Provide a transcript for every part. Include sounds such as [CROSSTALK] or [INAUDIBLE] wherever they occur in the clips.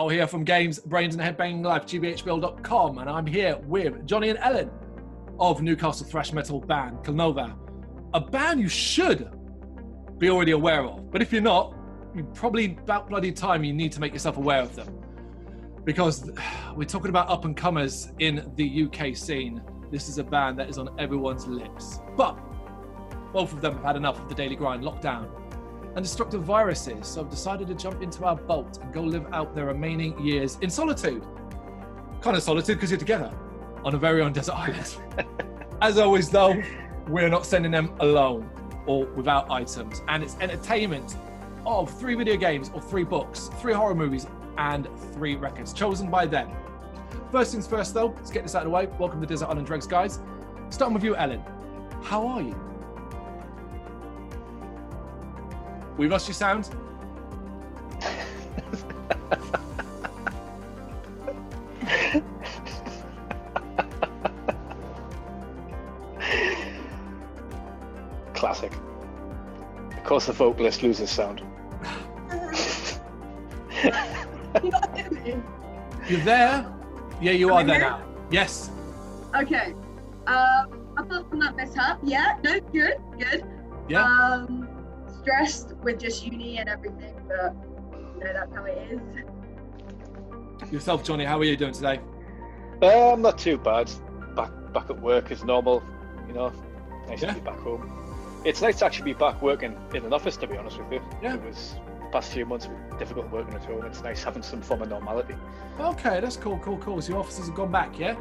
Carl here from Games, Brains and Headbanging Life, gbhbl.com, and I'm here with Johnny and Ellen of Newcastle thrash metal band Kilonova, a band you should be already aware of. But if you're not, you probably about bloody time you need to make yourself aware of them. Because we're talking about up and comers in the UK scene. This is a band that is on everyone's lips. But both of them have had enough of the daily grind, lockdown, and destructive viruses, so I've decided to jump into our boat and go live out their remaining years in solitude. Kind of solitude because you're together on a very own desert [LAUGHS] island. As always, though, we're not sending them alone or without items, and it's entertainment of three video games or three books, three horror movies, and three records chosen by them. First things first, though, let's get this out of the way. Welcome to Desert Island Dregs, guys. Starting with you, Ellen. How are you? We lost your sound. Classic. Of course, the vocalist loses sound. You're there? Yeah, you Am are I there here? now. Yes. Okay. Um, apart from that mishap, yeah, no, good, good. Yeah. Um, stressed with just uni and everything, but you know that's how it is. Yourself, Johnny, how are you doing today? Um, not too bad. Back back at work as normal. You know, nice Yeah. to be back home. It's nice to actually be back working in an office. To be honest with you, Yeah. it was the past few months were difficult working at home. It's nice having some form of normality. Okay, that's cool, cool, cool. So your officers have gone back, yeah?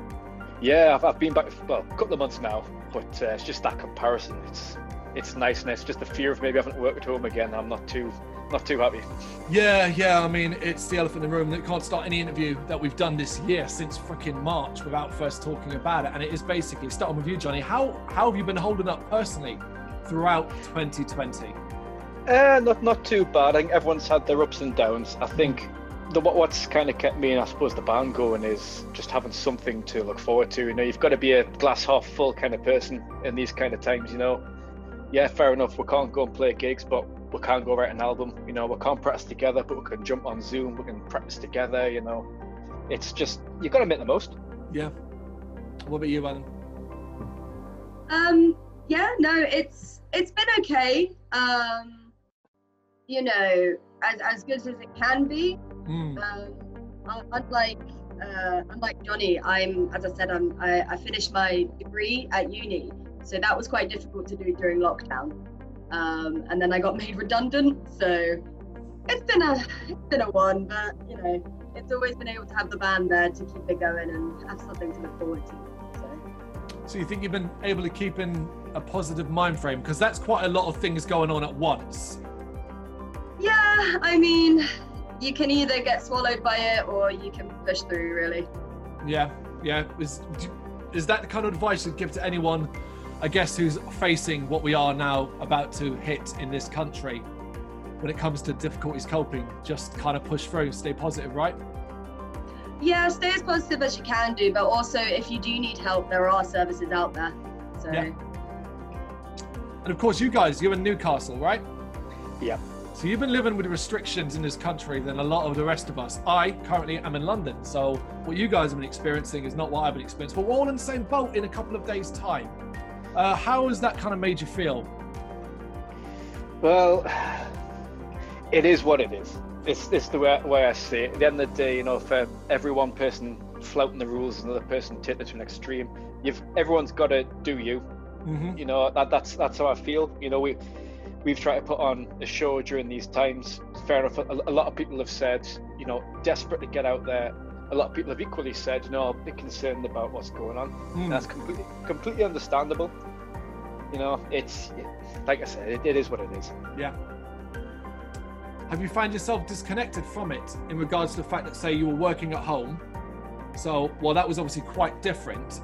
Yeah, I've, I've been back for well, a couple of months now, but uh, it's just that comparison. It's it's nice, and it's just the fear of maybe having to work at home again. I'm not too not too happy. Yeah, yeah. I mean, it's the elephant in the room that can't start any interview that we've done this year since freaking March without first talking about it. And it is basically starting with you, Johnny. How how have you been holding up personally throughout 2020? Uh, not not too bad. I think everyone's had their ups and downs. I think the what, what's kind of kept me and I suppose the band going is just having something to look forward to. You know, you've got to be a glass half full kind of person in these kind of times. You know, yeah, fair enough. We can't go and play gigs, but we can't go write an album. You know, we can't practice together, but we can jump on Zoom. We can practice together. You know, it's just you've got to make the most. Yeah. What about you, Alan? Um, yeah, no, it's it's been okay. Um, you know, as as good as it can be. Mm. Um, unlike uh, unlike Johnny, I'm as I said, I'm I, I finished my degree at uni, so that was quite difficult to do during lockdown. Um, and then I got made redundant, so it's been a it's been a one, but you know, it's always been able to have the band there to keep it going and have something to look forward to. So. So you think you've been able to keep in a positive mind frame because that's quite a lot of things going on at once. Yeah, I mean, you can either get swallowed by it or you can push through. Really. Yeah, yeah. Is is that the kind of advice you'd give to anyone, I guess, who's facing what we are now about to hit in this country? When it comes to difficulties coping, just kind of push through, stay positive, right? Yeah, stay as positive as you can do, but also if you do need help, there are services out there. So Yeah. And of course, you guys, you're in Newcastle, right? Yeah. So you've been living with restrictions in this country than a lot of the rest of us. I currently am in London, so what you guys have been experiencing is not what I've been experiencing. But we're all in the same boat in a couple of days' time. Uh, how has that kind of made you feel? Well, it is what it is. It's, it's the way, way I see it. At the end of the day, you know, for every one person flouting the rules, another person taking it to an extreme. You've everyone's got to do you. Mm-hmm. You know, that, that's that's how I feel. You know, we we've tried to put on a show during these times. Fair enough. A, a lot of people have said, you know, desperate to get out there. A lot of people have equally said, you know, a bit concerned about what's going on. Mm. That's completely completely understandable. You know, it's like I said, it, it is what it is. Yeah. Have you found yourself disconnected from it in regards to the fact that, say, you were working at home? So, well, that was obviously quite different,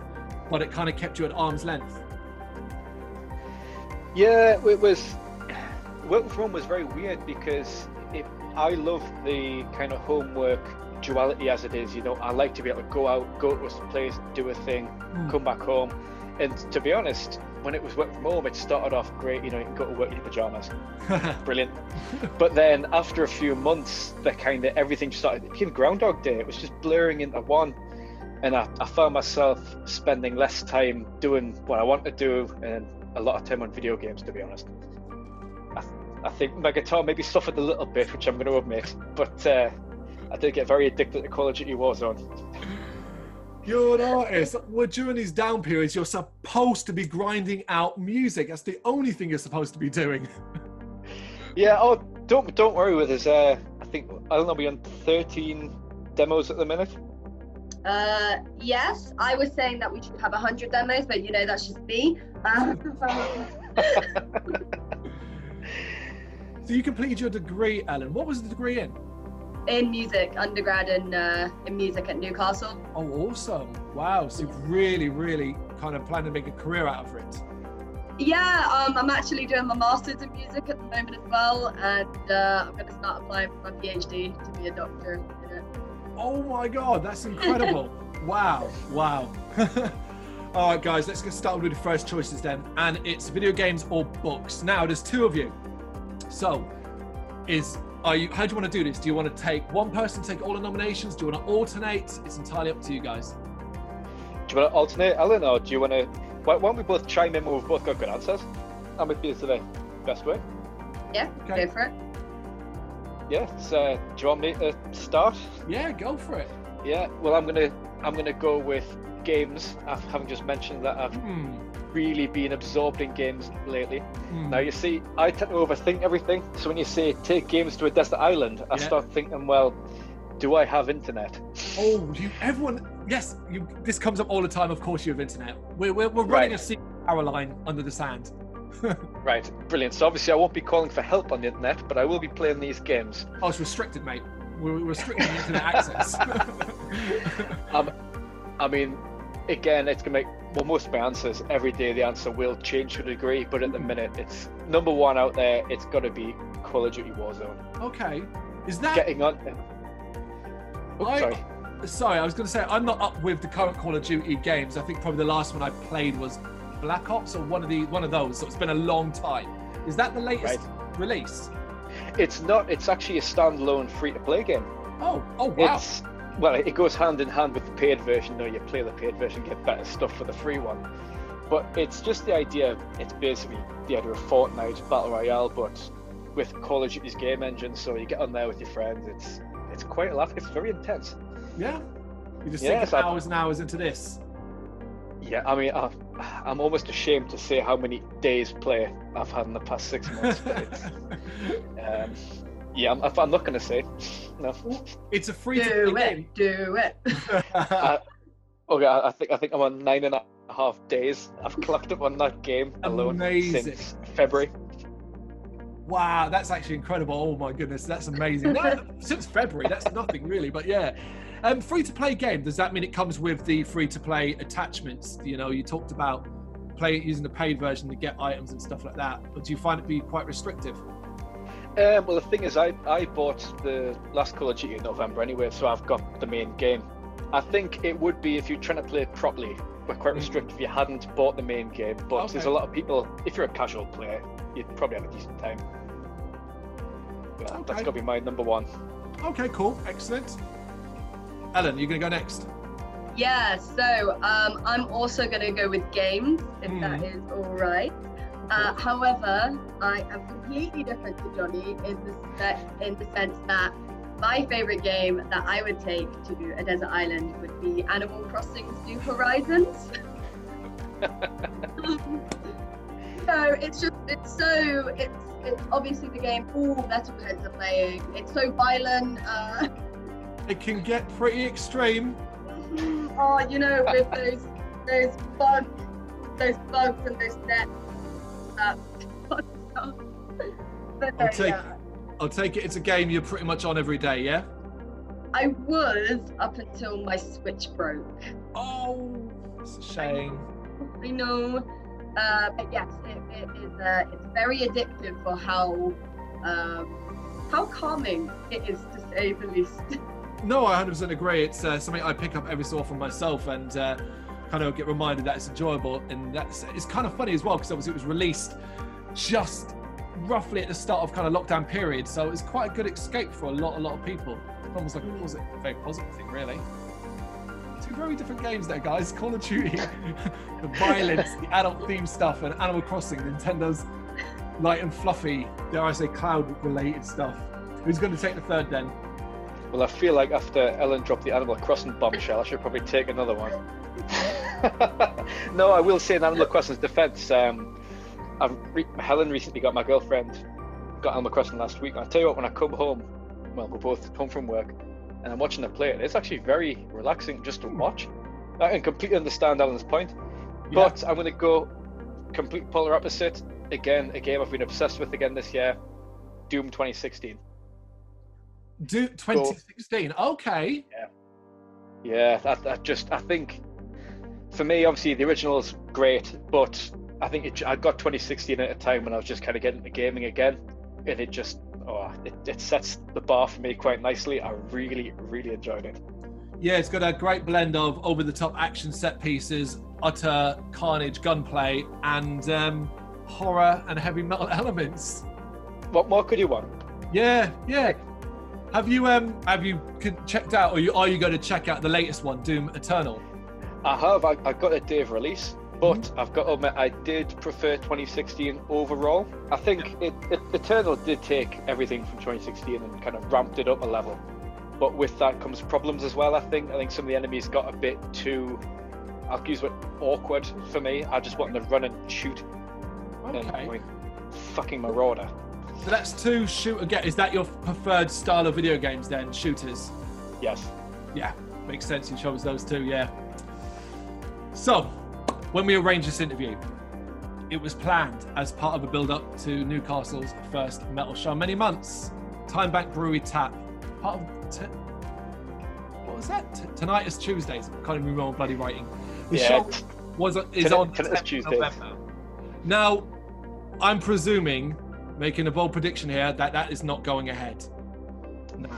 but it kind of kept you at arm's length. Yeah, it was. Working from home was very weird because it, I love the kind of homework duality as it is. You know, I like to be able to go out, go to a place, do a thing, Mm. come back home. And to be honest, when it was work from home, it started off great. You know, you can go to work in your pajamas, [LAUGHS] brilliant. but then after a few months, the kind of everything just started. It became Groundhog Day. It was just blurring into one, and I, I found myself spending less time doing what I want to do and a lot of time on video games. To be honest, I, I think my guitar maybe suffered a little bit, which I'm going to admit, but uh, I did get very addicted to Call of Duty Warzone. [LAUGHS] You're an artist. Well, during these down periods, you're supposed to be grinding out music. That's the only thing you're supposed to be doing. [LAUGHS] yeah. Oh, don't don't worry with us. Uh, I think I don't know. We're on 13 demos at the minute. Uh, yes, I was saying that we should have 100 demos, but you know that's just me. Um, [LAUGHS] [LAUGHS] so you completed your degree, Ellen. What was the degree in? In music, undergrad in uh, in music at Newcastle. Oh, awesome! Wow, so you've really, really kind of planned to make a career out of it. Yeah, um, I'm actually doing my masters in music at the moment as well, and uh, I'm going to start applying for my PhD to be a doctor in it. Oh my god, that's incredible! [LAUGHS] wow, wow. [LAUGHS] All right, guys, let's get started with the first choices then, and it's video games or books. Now, there's two of you, so is are you, how do you want to do this? Do you want to take one person, take all the nominations? Do you want to alternate? It's entirely up to you guys. Do you want to alternate, Alan, or do you want to? Why, why don't we both chime in when we've both got good answers? And we feel to the best way. Yeah, okay. go for it. Yeah, so do you want me to start? Yeah, go for it. Yeah, well, I'm gonna I'm gonna go with games. I haven't just mentioned that I've mm really been absorbed in games lately. Mm. Now, you see, I tend to overthink everything. So when you say take games to a desert island, I yeah. start thinking, well, do I have internet? Oh, you, everyone, yes, you, this comes up all the time. Of course, you have internet. We're, we're, we're running right. a secret power line under the sand. [LAUGHS] right, brilliant. So obviously, I won't be calling for help on the internet, but I will be playing these games. Oh, it's restricted, mate. We're restricting internet access. [LAUGHS] um, I mean, again, it's gonna make well, most of my answers every day. The answer will change to a degree, but at the mm-hmm. minute, it's number one out there. It's got to be Call of Duty Warzone. Okay, is that getting on? Oh, I, sorry. Sorry, I was going to say I'm not up with the current Call of Duty games. I think probably the last one I played was Black Ops or one of the one of those. So it's been a long time. Is that the latest right. release? It's not. It's actually a standalone free-to-play game. Oh, oh wow! It's, well, it goes hand in hand with the paid version. No, you play the paid version, get better stuff for the free one. But it's just the idea. It's basically the idea of Fortnite battle royale, but with Call of Duty's game engine. So you get on there with your friends. It's it's quite a laugh. It's very intense. Yeah, you just yeah, so hours and hours into this. Yeah, I mean, I, am almost ashamed to say how many days play I've had in the past six months. [LAUGHS] um, yeah, I'm, I'm not going to say. No. It's a free do it, game. Do it. [LAUGHS] uh, okay, I think I think I'm on nine and a half days. I've clocked up on that game alone amazing. since February. Wow, that's actually incredible. Oh my goodness, that's amazing. No, since February, that's nothing really, but yeah. Um, free to play game, does that mean it comes with the free to play attachments? You know, you talked about play using the paid version to get items and stuff like that, but do you find it be quite restrictive? Um, well, the thing is, I, I bought the last Call of Duty in November anyway, so I've got the main game. I think it would be if you're trying to play it properly, we're quite mm. restricted if you hadn't bought the main game. But okay. there's a lot of people, if you're a casual player, you'd probably have a decent time. Yeah, okay. That's got to be my number one. Okay, cool. Excellent. Ellen, you're going to go next. Yeah, so um, I'm also going to go with games, if mm. that is all right. Uh, however, I am completely different to Johnny in the, in the sense that my favorite game that I would take to a desert island would be Animal Crossing New Horizons. [LAUGHS] so it's just it's so it's it's obviously the game all metalheads are playing. It's so violent. Uh, it can get pretty extreme. [LAUGHS] oh, you know, with those those bugs, those bugs and those nets that. [LAUGHS] I'll take, I'll take it. It's a game you're pretty much on every day, yeah. I was up until my Switch broke. Oh, it's a shame. I know, uh, but yes, it, it is. Uh, it's very addictive for how um, how calming it is to say the least. [LAUGHS] No, I 100% agree. It's uh, something I pick up every so often myself, and uh, kind of get reminded that it's enjoyable, and that's it's kind of funny as well because obviously it was released just roughly at the start of kind of lockdown period, so it's quite a good escape for a lot, a lot of people. Almost like a positive, very positive thing, really. Two very different games there, guys. Call of Duty, [LAUGHS] the violence, the adult theme stuff, and Animal Crossing, Nintendo's light and fluffy, dare I say, cloud-related stuff. Who's going to take the third then? Well, I feel like after Ellen dropped the Animal Crossing bombshell, I should probably take another one. [LAUGHS] [LAUGHS] no, I will say in Animal Crossing's defense, um, re- Helen recently got my girlfriend got Animal Crossing last week. I tell you what, when I come home, well, we're both home from work, and I'm watching her play it. It's actually very relaxing just to watch. I can completely understand Alan's point, Yeah. but I'm going to go complete polar opposite. Again, a game I've been obsessed with again this year. Doom 2016. Doom 2016. Okay. Yeah, that, that just I think for me, obviously the original's great, but I think it, I got 2016 at a time when I was just kind of getting into gaming again, and it just oh, it, it sets the bar for me quite nicely. I really, really enjoyed it. Yeah, it's got a great blend of over-the-top action set pieces, utter carnage, gunplay, and um, horror and heavy metal [LAUGHS] elements. What more could you want? Yeah, yeah. Have you um have you checked out, or you, are you going to check out the latest one, Doom Eternal? I have. I, I got a day of release, but mm-hmm. I've got oh, to admit, I did prefer 2016 overall. I think it, it, Eternal did take everything from 2016 and kind of ramped it up a level. But with that comes problems as well. I think. I think some of the enemies got a bit too. I'll use it awkward for me. I just wanted to run and shoot and Okay. like, fucking marauder. So that's two shoot again. Is that your preferred style of video games then? Shooters. Yes. Yeah, makes sense. You chose those two, yeah. So, when we arranged this interview, it was planned as part of a build up to Newcastle's first metal show. Many months. Time Bank Brewery Tap. Part of. T- what was that? T- tonight is Tuesdays. I can't even remember my bloody writing. The Yeah. show was is Tonight- on tonight is 10th of Tuesdays. November. Now, I'm presuming, making a bold prediction here, that that is not going ahead. Now.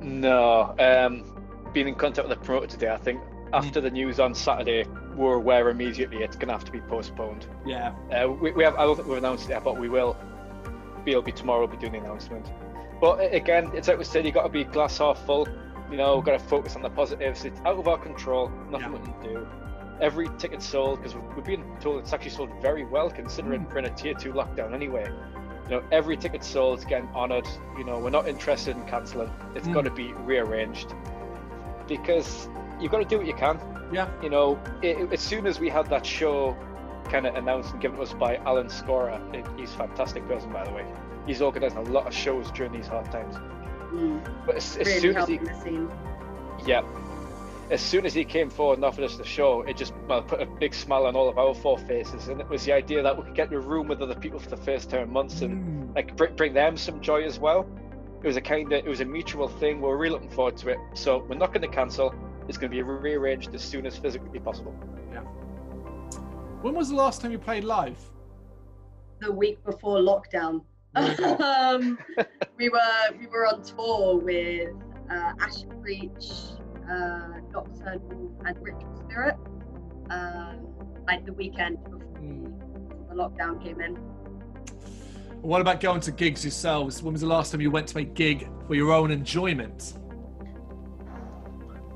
No. Um, being in contact with the promoter today, I think after the news on Saturday, we're aware immediately it's going to have to be postponed. Yeah. Uh, we, we have. I don't think we've announced it yet, but we will. It'll be tomorrow. We'll be doing the announcement. But again, it's like we said. You got to be glass half full. You know, we've got to focus on the positives. It's out of our control. Nothing Yeah. we can do. Every ticket sold because we've been told it's actually sold very well considering Mm. we're in a tier two lockdown anyway. You know, every ticket sold is getting honoured. You know, we're not interested in cancelling. It's Mm. got to be rearranged because you've got to do what you can Yeah. you know, it, it- as soon as we had that show kind of announced and given to us by Alan Scorer, it, he's a fantastic person, by the way. He's organising a lot of shows during these hard times. Mm, But as, as really soon as he, helping yeah, as soon as he came forward and offered us the show, it just well put a big smile on all of our four faces, and it was the idea that we could get in a room with other people for the first time in months and Mm. like bring, bring them some joy as well. It was a kind of it was a mutual thing. We're really looking forward to it. So we're not going to cancel. It's going to be rearranged as soon as physically possible. Yeah. When was the last time you played live? The week before lockdown, [LAUGHS] um, we were we were on tour with uh, Ash Breach, uh, Nocturnal, and Ritual Spirit. Um, like the weekend before the lockdown came in. What about going to gigs yourselves? When was the last time you went to a gig for your own enjoyment?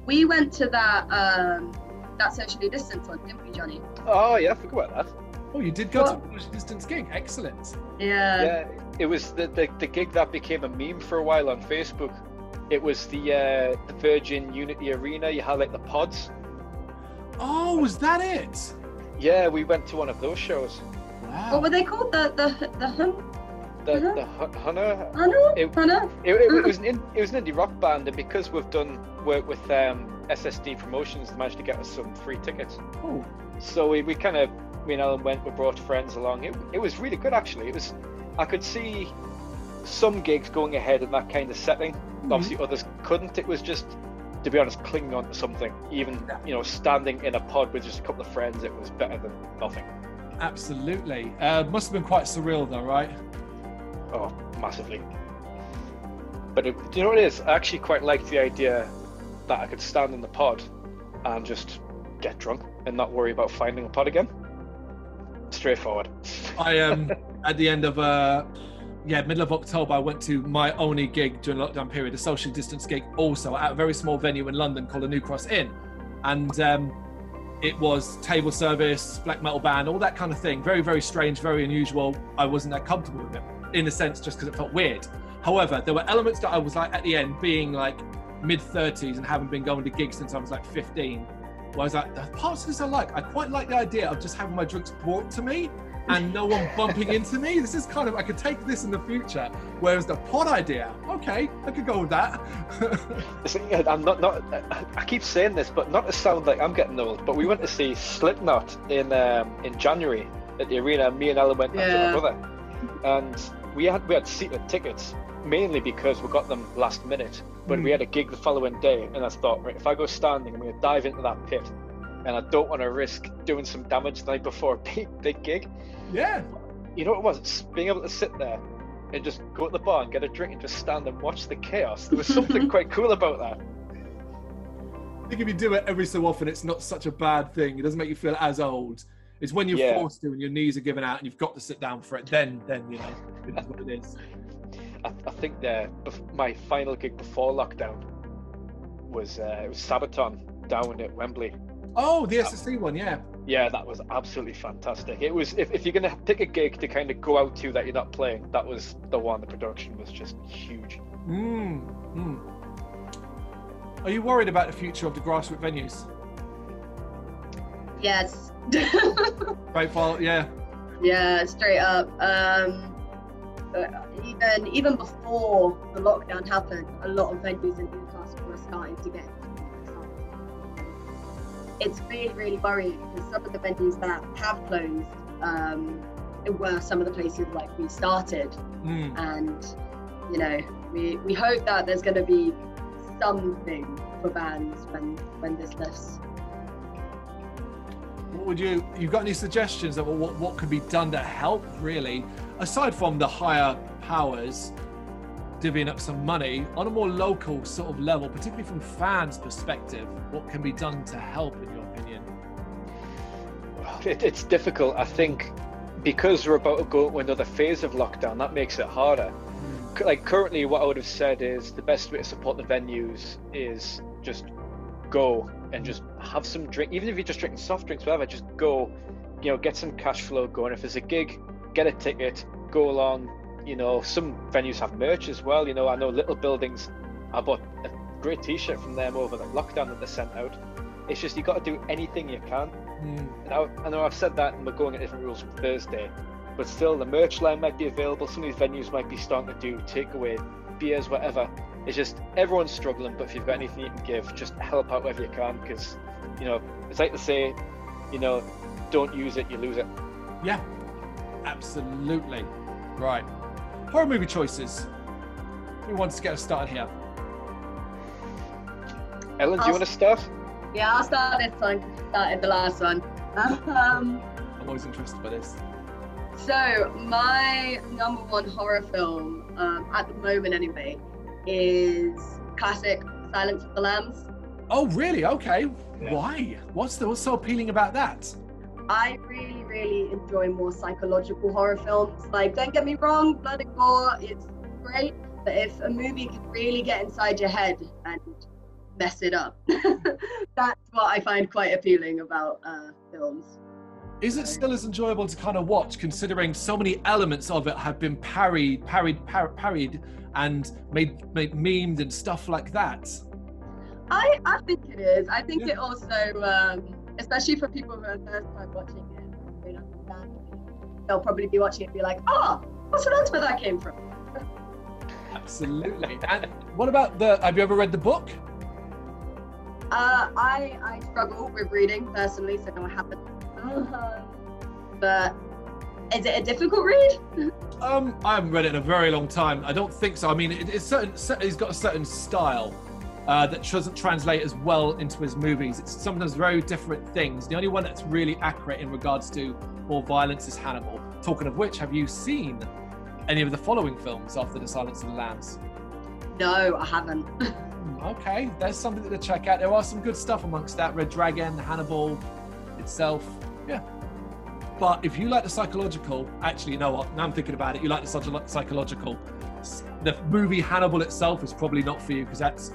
We went to that um, that socially distanced one, didn't we, Johnny? Oh yeah, I forgot about that. Oh, you did go to What? a social distance gig. Excellent. Yeah. yeah, it was the, the the gig that became a meme for a while on Facebook. It was the uh, the Virgin Unity Arena. You had like the pods. Oh, was that it? Yeah, we went to one of those shows. Wow. What were they called? The the the hun The Uh-huh. the Hu- Hunna. Hunna? It- Hunna? It, it, it was an in, it was an indie rock band, and because we've done work with um, SSD Promotions, they managed to get us some free tickets. Oh, So we, we kind of me and Alan went. We brought friends along. It, it was really good actually. It was I could see some gigs going ahead in that kind of setting. Mm-hmm. Obviously, others couldn't. It was just, to be honest, clinging on to something. Even Yeah. you know, standing in a pod with just a couple of friends, it was better than nothing. absolutely. Uh, must have been quite surreal, though, right? Oh, massively. But it, do you know what it is? I actually quite liked the idea that I could stand in the pod and just get drunk. and not worry about finding a pod again. Straightforward. I um [LAUGHS] at the end of uh yeah middle of October I went to my only gig during the lockdown period, a social distance gig, also at a very small venue in London called the New Cross Inn, and um, it was table service, black metal band, all that kind of thing. Very very strange, very unusual. I wasn't that comfortable with it in a sense just because it felt weird. However, there were elements that I was like at the end being like mid 30s and having been going to gigs since I was like 15 where I was like, the parts of this I like. I quite like the idea of just having my drinks brought to me and no one bumping [LAUGHS] into me. This is kind of, I could take this in the future. Whereas the pod idea, okay, I could go with that. [LAUGHS] I'm not, not, I keep saying this, but not to sound like I'm getting old, but we went to see Slipknot in um, in January at the arena. Me and Ella went yeah. after my brother. And we had, we had seated tickets mainly because we got them last minute But mm. we hmm. had a gig the following day. And I thought, right, if I go standing, I'm going to dive into that pit, and I don't want to risk doing some damage the night before a [LAUGHS] big, big gig. Yeah. You know what it was? It's being able to sit there and just go to the bar and get a drink and just stand and watch the chaos. There was something [LAUGHS] quite cool about that. I think if you do it every so often, it's not such a bad thing. It doesn't make you feel as old. It's when you're yeah. forced to and your knees are giving out and you've got to sit down for it. Then, then you know, it is what it is. I, I think the my final gig before lockdown was uh, it was Sabaton down at Wembley. Oh, the SSE one, yeah. Yeah, that was absolutely fantastic. It was if, if you're gonna pick a gig to kind of go out to that you're not playing, that was the one. The production was just huge. Mm, mm. Are you worried about the future of the grassroots venues? Yes. [LAUGHS] right, fault, yeah. Yeah, straight up. Um, even even before the lockdown happened, a lot of venues in Newcastle were starting to get. It's really really worrying because some of the venues that have closed um, were some of the places like we started, mm. and you know we we hope that there's going to be something for bands when when this lifts. What would you? you've got any suggestions of what what could be done to help really? aside from the higher powers divvying up some money on a more local sort of level, particularly from fans' perspective, what can be done to help, in your opinion? [LAUGHS] It, it's difficult. I think because we're about to go into another phase of lockdown, that makes it harder. Mm. Like currently, what I would have said is the best way to support the venues is just go and just have some drink. Even if you're just drinking soft drinks, whatever, just go. You know, get some cash flow going. If there's a gig, get a ticket, go along. You know, some venues have merch as well. You know, I know little buildings. I bought a great T-shirt from them over the lockdown that they sent out. It's just you got to do anything you can. Mm. Now I know I've said that, and we're going at different rules for Thursday, but still the merch line might be available. Some of these venues might be starting to do takeaway beers, whatever. It's just everyone's struggling, but if you've got anything you can give, just help out wherever you can, because you know it's like to say, you know, don't use it, you lose it. Yeah, absolutely. Right. Horror movie choices. Who wants to get us started here? Ellen, do you want to start? Yeah, I'll start this one. Started the last one. Um, I'm always interested by this. So, my number one horror film, um, at the moment anyway, is classic Silence of the Lambs. Oh, really? Okay. Yeah. Why? What's, the, what's so appealing about that? I really, really enjoy more psychological horror films. Like, don't get me wrong, blood and gore, it's great. But if a movie can really get inside your head and mess it up, [LAUGHS] that's what I find quite appealing about uh, films. Is it still as enjoyable to kind of watch, considering so many elements of it have been parried, parried, par- parried, and made, made memed and stuff like that? I, I think it is. I think yeah. it also um, especially for people who are first time watching it, they don't understand. They'll probably be watching it and be like, "Oh, what's that's where that came from." Absolutely. and what about the? Have you ever read the book? Uh, I I struggle with reading personally, so no, I haven't. But is it a difficult read? um, I haven't read it in a very long time. I don't think so. I mean, it, it's certain. It's got a certain style uh, that doesn't translate as well into his movies. It's sometimes very different things. The only one that's really accurate in regards to more violence is Hannibal. Talking of which, have you seen any of the following films after The Silence of the Lambs? No, I haven't. Hmm, okay, there's something to check out. There are some good stuff amongst that. Red Dragon, Hannibal. itself, yeah. But if you like the psychological, actually, you know what? Now I'm thinking about it. You like the psychological. The movie Hannibal itself is probably not for you because that's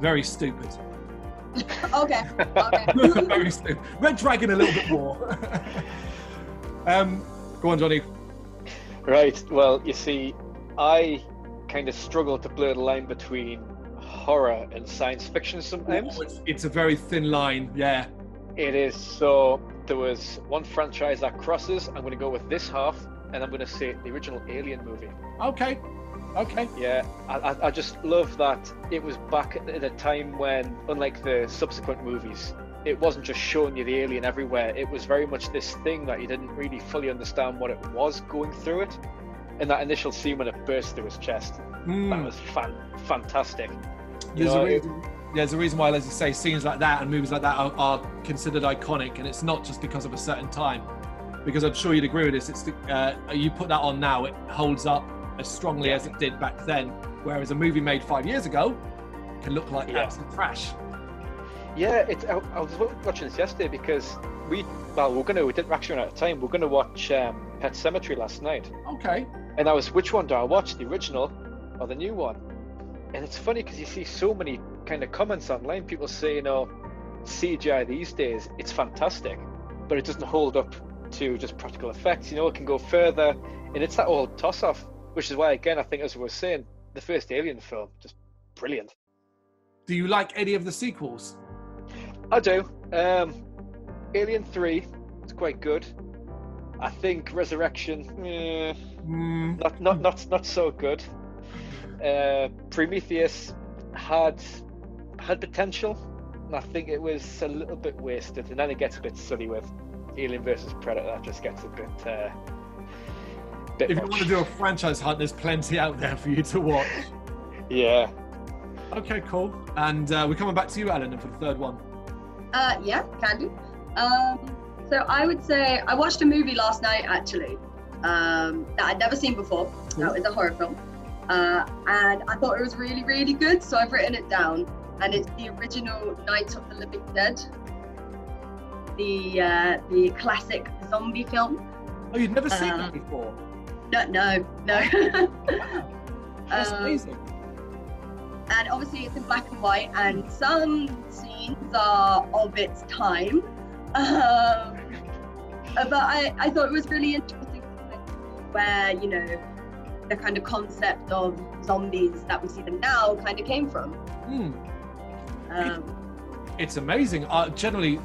very stupid. [LAUGHS] Okay. Okay. [LAUGHS] very stupid. Red Dragon a little bit more. [LAUGHS] um, go on, Johnny. Right. Well, you see, I kind of struggle to blur the line between horror and science fiction sometimes. Oh, it's, it's a very thin line. Yeah. It is. So there was one franchise that crosses. I'm going to go with this half, and I'm going to say the original Alien movie. Okay. Okay. Yeah, I, I, just love that it was back at, a time when, unlike the subsequent movies, it wasn't just showing you the alien everywhere. It was very much this thing that you didn't really fully understand what it was going through it. And that initial scene when it burst through his chest, that Mm. was fan, fantastic. You There's know, a reason. There's a reason why, as you say, scenes like that and movies like that are, are considered iconic, and it's not just because of a certain time. Because I'm sure you'd agree with this. It's the, uh, you put that on now, it holds up as strongly as it did back then. Whereas a movie made five years ago can look like Yeah. absolute trash. Yeah, it, I, I was watching this yesterday because we, well, we're to, we didn't actually run out of time. We're going to watch um, Pet Sematary last night. Okay. And I was, which one do I watch, the original or the new one? And it's funny because you see so many kind of comments online. People say, you know, CGI these days, it's fantastic, but it doesn't hold up to just practical effects. You know, it can go further, and it's that old toss-off, which is why, again, I think as we were saying, the first Alien film, just brilliant. Do you like any of the sequels? I do. Um, Alien Three, it's quite good. I think Resurrection, eh, Mm, not not not not so good. Uh, Prometheus had had potential, and I think it was a little bit wasted. And then it gets a bit silly with Alien versus Predator. That just gets a bit. Uh, bit if you want to do a franchise hunt, there's plenty out there for you to watch. [LAUGHS] yeah. Okay, cool. And uh, we're coming back to you, Alan, for the third one. Uh, yeah, can do. Um, so I would say I watched a movie last night actually um, that I'd never seen before. That was a horror film, uh, and I thought it was really, really good. So I've written it down, and it's the original Night of the Living Dead, the uh, the classic zombie film. Oh, you'd never seen Uh, that before? No, no, no. [LAUGHS] That's um, amazing. and obviously it's in black and white and some scenes are of its time um, but I, I thought it was really interesting where you know the kind of concept of zombies that we see them now kind of came from Hmm. um, it's amazing. Uh, generally,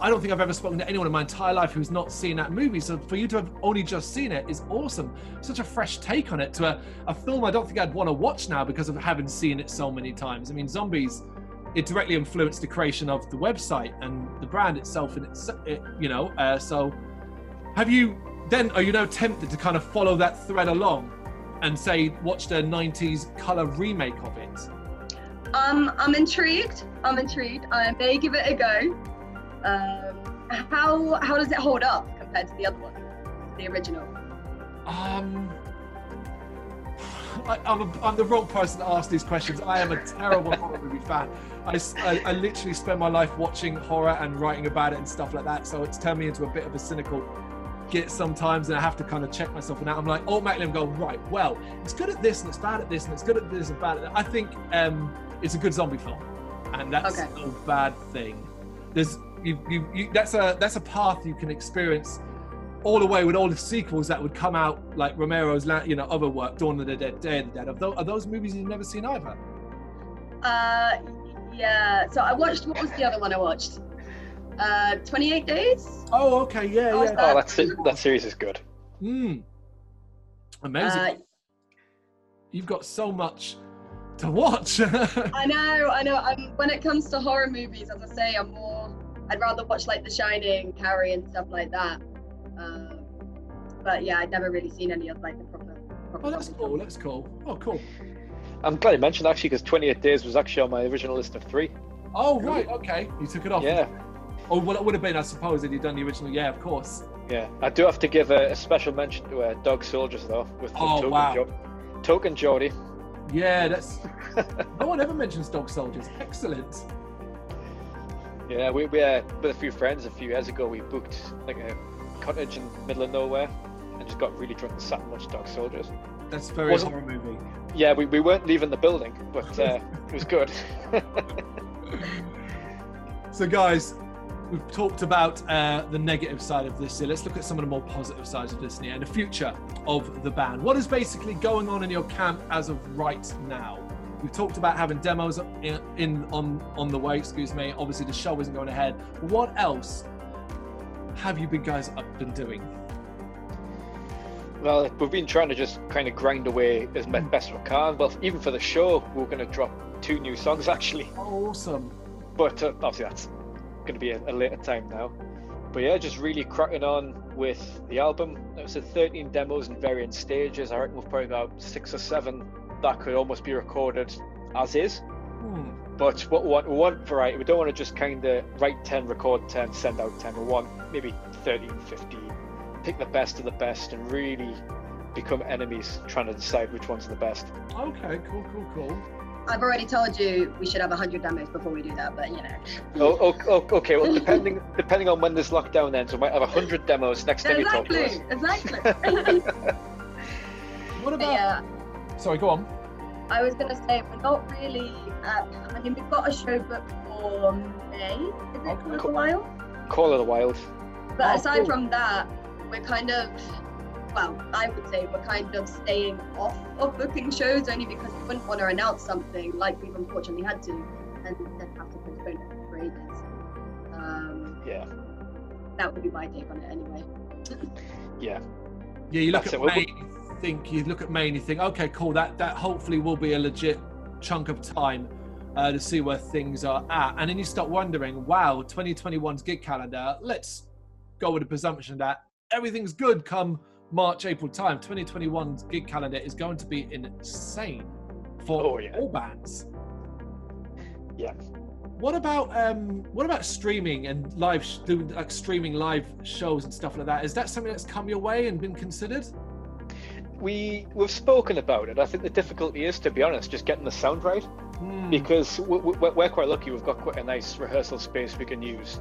I don't think I've ever spoken to anyone in my entire life who's not seen that movie. So for you to have only just seen it is awesome. Such a fresh take on it to a, a film I don't think I'd want to watch now because of having seen it so many times. I mean, zombies. It directly influenced the creation of the website and the brand itself, and it's it, you know. Uh, so, have you then? Are you now tempted to kind of follow that thread along, and say watch the '90s color remake of it? um, I'm intrigued I'm intrigued I may give it a go um, how how does it hold up compared to the other one the original Um, I, I'm, a, I'm the wrong person to ask these questions. I am a terrible [LAUGHS] horror movie fan. I I literally spend my life watching horror and writing about it and stuff like that. So it's turned me into a bit of a cynical git sometimes, and I have to kind of check myself. And I'm like, automatically, I'm going right. Well, it's good at this and it's bad at this and it's good at this and bad at that. I think um, it's a good zombie film, and that's Okay. no bad thing. There's you, you, you, that's a that's a path you can experience all the way with all the sequels that would come out, like Romero's, you know, other work, Dawn of the Dead, Day of the Dead. Are those, are those movies you've never seen either? Uh, yeah. So I watched. What was the other one I watched? Uh, 28 Days. Oh, okay, yeah, Oh, yeah. Uh, Oh, that's it. That series is good. Mm. Amazing. Uh, You've got so much to watch. [LAUGHS] I know. I know. I'm, when it comes to horror movies, as I say, I'm more. I'd rather watch like The Shining, Carrie, and stuff like that. Um, but yeah, I'd never really seen any of like the proper. proper oh, that's cool. films. That's cool. Oh, cool. I'm glad you mentioned actually because 28 Days was actually on my original list of three. Oh, right. Okay. You took it off. Yeah, Oh, well, it would have been, I suppose, if you'd done the original. Yeah, of course. yeah. I do have to give a, a special mention to uh, Dog Soldiers though, with Oh, Token, wow. jo- Token Jody. Yeah, [LAUGHS] that's. no one ever mentions dog soldiers. Excellent. Yeah, we, we uh, with a few friends a few years ago, we booked like a cottage in the middle of nowhere and just got really drunk and sat and watched Dog Soldiers. That's a very Wasn't- horror movie. Yeah, we, we weren't leaving the building, but uh, [LAUGHS] it was good. [LAUGHS] So, guys, we've talked about uh, the negative side of this. So let's look at some of the more positive sides of this and the future of the band. What is basically going on in your camp as of right now? We've talked about having demos in, in on on the way. Excuse me. Obviously, the show isn't going ahead. What else have you been guys up been doing? well, we've been trying to just kind of grind away as best we can. Well, even for the show, we're going to drop two new songs [LAUGHS] actually. Awesome. but uh, obviously that's going to be a, a later time now. But yeah, just really cracking on with the album. It was 13 demos in varying stages. I reckon we've probably got six or seven that could almost be recorded as is. Hmm. But what we want, we want variety. We don't want to just kind of write 10, record 10, send out 10. We want maybe 13, 15. Pick the best of the best and really become enemies trying to decide which one's are the best. Okay. Cool. Cool. Cool. I've already told you we should have 100 demos before we do that, but you know. Oh, oh, oh, okay. Well, depending [LAUGHS] depending on when this lockdown ends, we might have 100 demos next time you talk to us. Exactly, [LAUGHS] exactly. [LAUGHS] What about? yeah, Sorry. Go on. I was gonna say we're not really. At, I mean, we've got a show booked for May. Is it Okay. for a little while? Call of the Wild. But Oh, aside cool. from that, we're kind of, well, I would say we're kind of staying off of booking shows only because we wouldn't want to announce something like we've unfortunately had to, and then have to postpone it for ages. Um, Yeah, that would be my take on it anyway. [LAUGHS] yeah. Yeah, you look That's at it. Well, May, you think you look at May and you think, okay, cool. That that hopefully will be a legit chunk of time uh, to see where things are at, and then you start wondering, wow, 2021's gig calendar. Let's go with the presumption that everything's good come March, April time. 2021's gig calendar is going to be insane for Oh, yeah. all bands. Yeah. What about um what about streaming and live sh- doing like streaming live shows and stuff like that? Is that something that's come your way and been considered? We we've spoken about it. I think the difficulty is, to be honest, just getting the sound right. Hmm. Because we, we, we're quite lucky. We've got quite a nice rehearsal space we can use.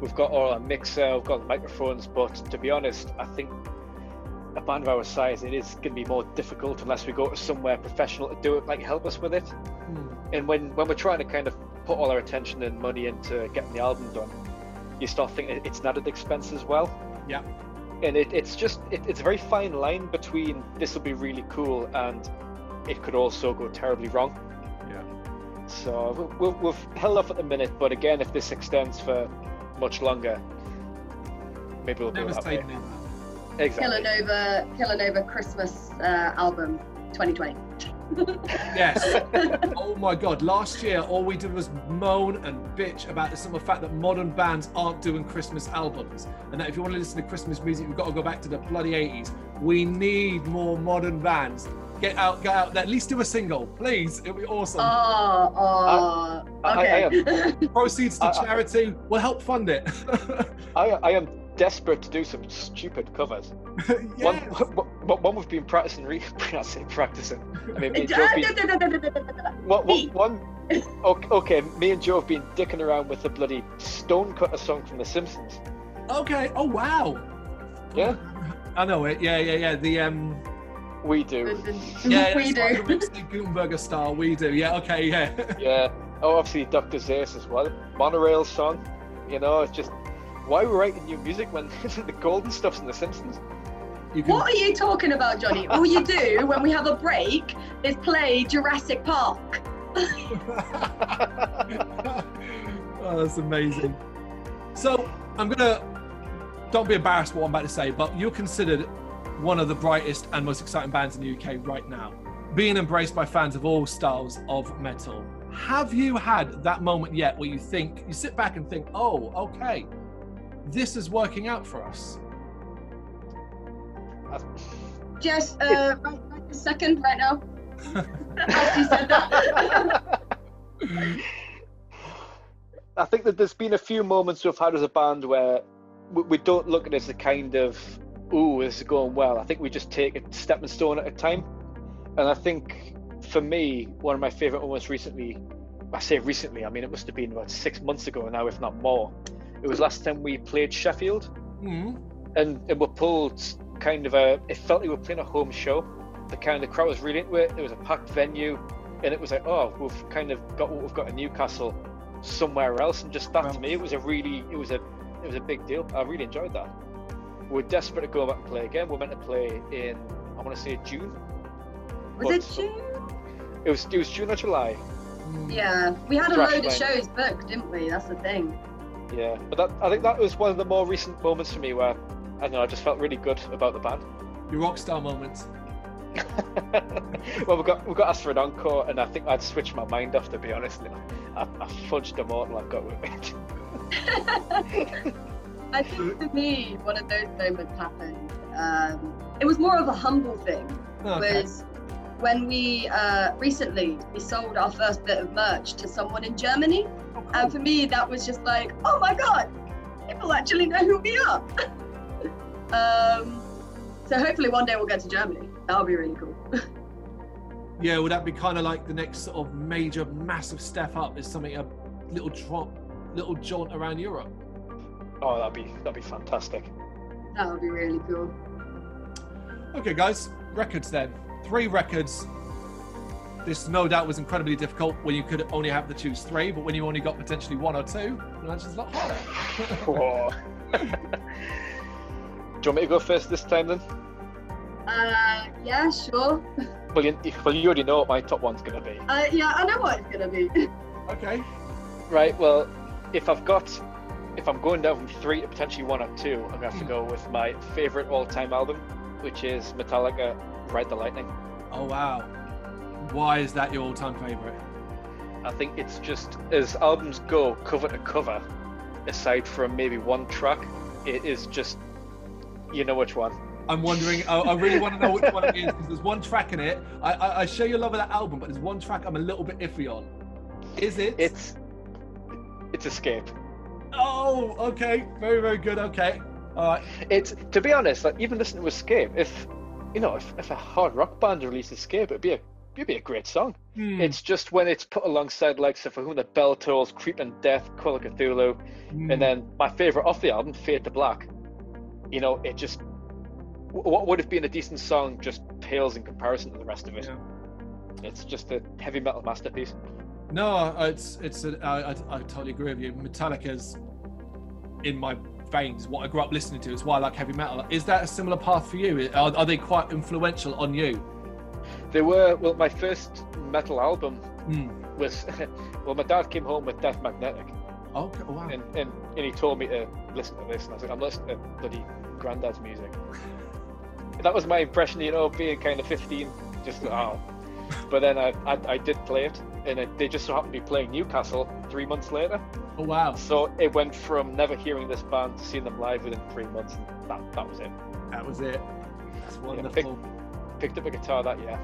We've got all our mixer, we've got the microphones. But to be honest, I think a band of our size, it is going to be more difficult unless we go to somewhere professional to do it, like help us with it. Hmm. And when when we're trying to kind of put all our attention and money into getting the album done, you start thinking it's not at expense as well. Yeah. And it, it's just it, it's a very fine line between this will be really cool and it could also go terribly wrong. Yeah. So we- we- we've held off at the minute, but again, if this extends for much longer, maybe we'll go Never that way. in Exactly. Kilonova, Kilonova Christmas uh, album 2020. [LAUGHS] Yes. oh my god, last year all we did was moan and bitch about the simple fact that modern bands aren't doing Christmas albums. And that if you want to listen to Christmas music, you've got to go back to the bloody 80s. We need more modern bands. Get out, get out, at least do a single, please. It'll be awesome. Oh, oh, I- I okay. [LAUGHS] Proceeds to I- I- charity will help fund it. [LAUGHS] I, I am desperate to do some stupid covers. [LAUGHS] One, yeah. [LAUGHS] one, one we've been practicing, re- [LAUGHS] I say practicing. I mean, me and Joe have da- been, da- da. one, okay, okay, me and Joe have been dicking around with the bloody Stonecutter song from The Simpsons. Okay. Oh wow. Yeah. I know it. Yeah, yeah, yeah. The um. We do. Yeah, we that's do. like the Gutenberger style. We do. Yeah. Okay. Yeah. Yeah. Oh, obviously Dr. Zaius as well. Monorail song. You know, it's just why are we writing new music when [LAUGHS] the golden stuff's in The Simpsons? Can. What are you talking about, Johnny? All you do [LAUGHS] when we have a break is play Jurassic Park. [LAUGHS] oh, that's amazing. So I'm gonna. Don't be embarrassed what I'm about to say, but you're considered one of the brightest and most exciting bands in the UK right now, being embraced by fans of all styles of metal. Have you had that moment yet where you think you sit back and think, "Oh, okay, this is working out for us"? Just uh, right, right a second, right now. [LAUGHS] After you said that. [LAUGHS] I think that there's been a few moments we've had as a band where we, we don't look at it as a kind of, ooh, this is going well. I think we just take it stepping stone at a time. And I think for me, one of my favorite moments recently, I say recently, I mean, it must have been about six months ago now, if not more. It was last time we played Sheffield, Mm. and, and we pulled kind of a, it felt like we were playing a home show. The kind of crowd was really into it. It was a packed venue, and it was like, oh, we've kind of got what we've got in Newcastle somewhere else. And just that to me, it was a really, it was a, it was a big deal. I really enjoyed that. We're desperate to go back and play again. We're meant to play in, I want to say June. Was But- it June? It was, it was June or July. Yeah, we had a Thrash load of shows booked, didn't we? That's the thing. Yeah, but that, I think that was one of the more recent moments for me where I don't know, I just felt really good about the band. Your rock star moment. [LAUGHS] well, we got we got asked for an encore, and I think I'd switched my mind off to be honest. I, I fudged the mortal I've got with it. [LAUGHS] I think for me, one of those moments happened. Um, it was more of a humble thing. Okay. Was when we uh, recently we sold our first bit of merch to someone in Germany, Oh, and for me that was just like, oh my god, people actually know who we are. [LAUGHS] um, so hopefully one day we'll get to Germany. That'll be really cool. [LAUGHS] Yeah, would that be kind of like the next sort of major, massive step up? Is something a little drop, little jaunt around Europe? Oh, that'd be that'd be fantastic. That would be really cool. Okay, guys, records then. Three records. This no doubt was incredibly difficult when you could only have to choose three, but when you only got potentially one or two, well, that's just a lot harder. [LAUGHS] Do you want me to go first this time then? Uh, yeah, sure. [LAUGHS] Well, you, well, you already know what my top one's going to be. Uh, yeah, I know what it's gonna be. [LAUGHS] okay. Right. Well, if I've got, if I'm going down from three to potentially one or two, I'm gonna have to Hmm. go with my favorite all-time album, which is Metallica, Ride the Lightning. Oh wow. Why is that your all-time favorite? I think it's just as albums go, cover to cover, aside from maybe one track, it is just, you know which one. I'm wondering. I, I really want to know which one it is because there's one track in it. I, I, I share your love of that album, but there's one track I'm a little bit iffy on. Is it? It's, it's Escape. Oh, okay. Very, very good. Okay. Right. It's to be honest, like even listening to Escape, if you know, if, if a hard rock band released Escape, it'd be a it'd be a great song. Hmm, It's just when it's put alongside like so for whom the bell tolls, Creeping Death, Call of Cthulhu, hmm. and then my favorite off the album, Fade to Black. You know, it just what would have been a decent song just pales in comparison to the rest of it. Yeah. It's just a heavy metal masterpiece. No, uh, it's it's. A, I, I, I totally agree with you. Metallica's in my veins. What I grew up listening to. It's why I like heavy metal. Is that a similar path for you? Are, are they quite influential on you? They were well, my first metal album Hmm. was [LAUGHS] well, my dad came home with Death Magnetic. Okay. oh, Wow. and, and, and he told me to listen to this, and I was like, I'm listening to bloody granddad's music. [LAUGHS] that was my impression, you know, being kind of 15, just [LAUGHS] oh. But then I, I, I did play it, and it, they just so happened to be playing Newcastle three months later. Oh wow. So it went from never hearing this band to seeing them live within three months, and that, that was it. That was it. That's pick- wonderful. Picked up a guitar that year.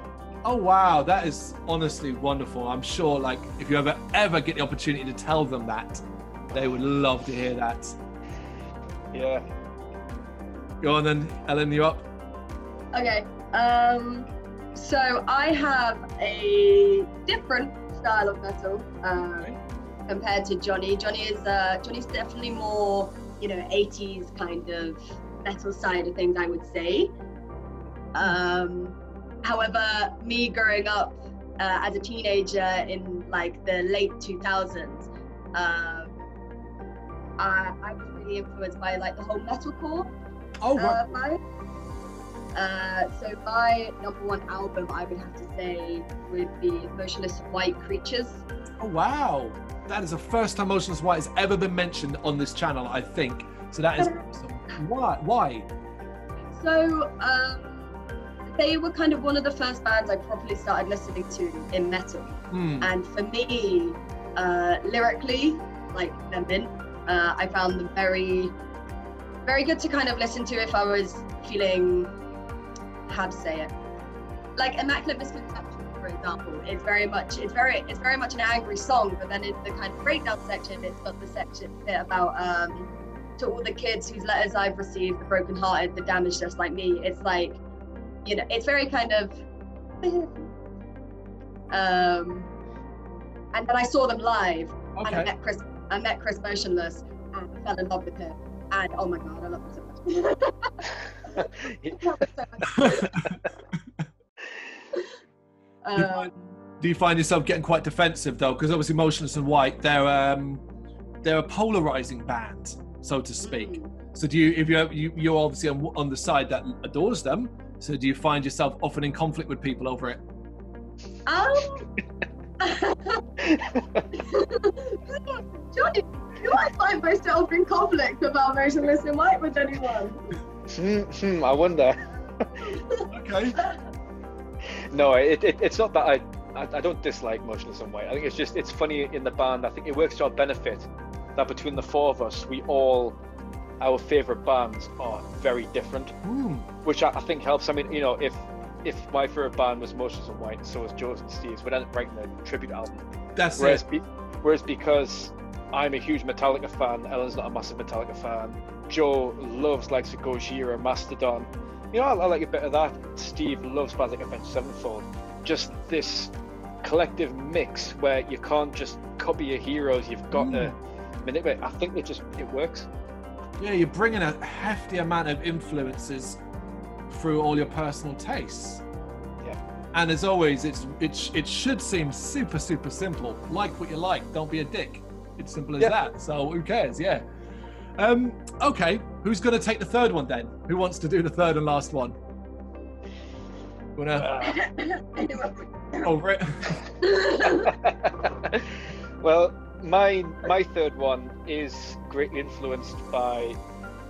Oh wow, that is honestly wonderful. I'm sure, like, if you ever ever get the opportunity to tell them that, they would love to hear that. Yeah. Go on then, Ellen, you up? Okay. Um, so I have a different style of metal um, Okay. Compared to Johnny. Johnny is uh, Johnny's definitely more, you know, 80s kind of metal side of things. I would say. Um, however, me growing up uh, as a teenager in like the late 2000s, um, I, I was really influenced by like the whole metalcore Oh, uh, vibe. Uh, so my number one album, I would have to say, would be Motionless White Creatures. Oh wow. That is the first time Motionless White has ever been mentioned on this channel, I think. So that is awesome. Why? Why? So um, they were kind of one of the first bands I properly started listening to in metal. Hmm. And for me, uh, lyrically, like they're mint. Uh, I found them very, very good to kind of listen to if I was feeling, how to say it, like Immaculate Misconception, example. It's very much, it's very, it's very much an angry song. But then in the kind of breakdown section, it's got the section bit about um, to all the kids whose letters I've received, the brokenhearted, the damaged, just like me. It's like, you know, it's very kind of. [LAUGHS] um, and then I saw them live, and I met Chris. I met Chris Motionless, and I fell in love with him. And oh my god, I love him so much. [LAUGHS] [LAUGHS] I love him so much. Um, Do you find yourself getting quite defensive though? Because obviously, Motionless in White, they're um, they're a polarizing band, so to speak. mm. So do you, if you're you, you're obviously on, on the side that adores them, so do you find yourself often in conflict with people over it? Um, [LAUGHS] Johnny, do I find myself in conflict about Motionless in White with anyone? Hmm, hmm, I wonder. Okay. [LAUGHS] No, it, it, it's not that I, I I don't dislike Motionless in White. I think it's just it's funny in the band. I think it works to our benefit that between the four of us, we all our favorite bands are very different, Hmm. which I, I think helps. I mean, you know, if if my favorite band was Motionless in White, so was Joe's and Steve's, we'd end up writing a tribute album. That's Whereas, it. be, whereas because I'm a huge Metallica fan, Ellen's not a massive Metallica fan. Joe loves likes of Gojira, Mastodon. You know, I, I like a bit of that. Steve loves bands like Avenged Sevenfold. Just this collective mix where you can't just copy your heroes. You've got to mm. manipulate. I think it just it works. Yeah, you're bringing a hefty amount of influences through all your personal tastes. Yeah. And as always, it's it, it should seem super super simple. Like what you like. Don't be a dick. It's simple as Yeah. that. So who cares? Yeah. Um. Okay. Who's going to take the third one then? Who wants to do the third and last one? Wanna [COUGHS] Uh, over it? [LAUGHS] well, my my third one is greatly influenced by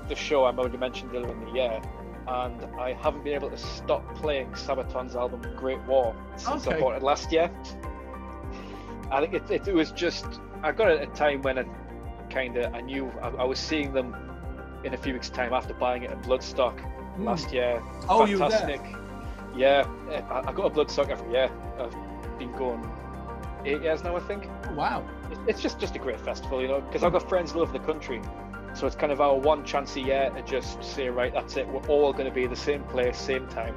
the show I already mentioned earlier in the year, and I haven't been able to stop playing Sabaton's album Great War since I bought it last year. I think it, it, it was just I got it at a time when I kind of I knew I, I was seeing them in a few weeks' time after buying it at Bloodstock Hmm. last year. Oh, you were there. Fantastic. Yeah, I, I go to Bloodstock every year. I've been going eight years now, I think. Oh, wow. It- It's just just a great festival, you know, because I've got friends all over the country. So it's kind of our one chance a year to just say, right, that's it. We're all going to be in the same place, same time,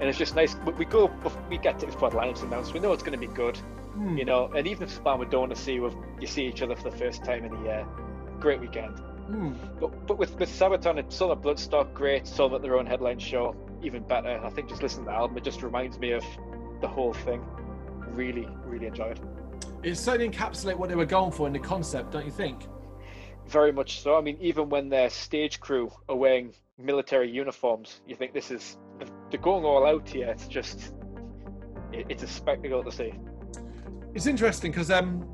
and it's just nice. We we go, we get tickets before the lineups announced. We know it's going to be good, Hmm. you know. And even if it's a band we don't want to see, we you see each other for the first time in a year. Great weekend. Hmm. But, but with with Sabaton, and at Bloodstock, great. All at their own headline show, even better. I think just listening to the album, it just reminds me of the whole thing. Really, really enjoyed. it. It certainly encapsulate what they were going for in the concept, don't you think? Very much so. I mean, even when their stage crew are wearing military uniforms, you think this is they're going all out here. It's just it's a spectacle to see. It's interesting because um,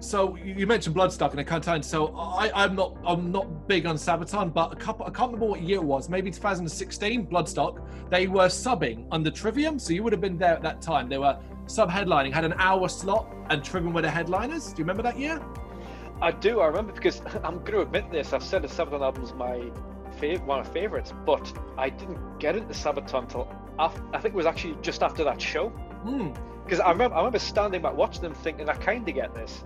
so you mentioned Bloodstock and I can't tell. So I, I'm not I'm not big on Sabaton, but a couple I can't remember what year it was. Maybe 2016. Bloodstock. They were subbing under Trivium, so you would have been there at that time. They were sub headlining, had an hour slot, and Trivium were the headliners. Do you remember that year? I do. I remember because [LAUGHS] I'm going to admit this. I've said the Sabaton album's my fav- one of my favorites, but I didn't get into Sabaton until after, I think it was actually just after that show. Hmm. Because I remember I remember standing back watching them, thinking I kind of get this,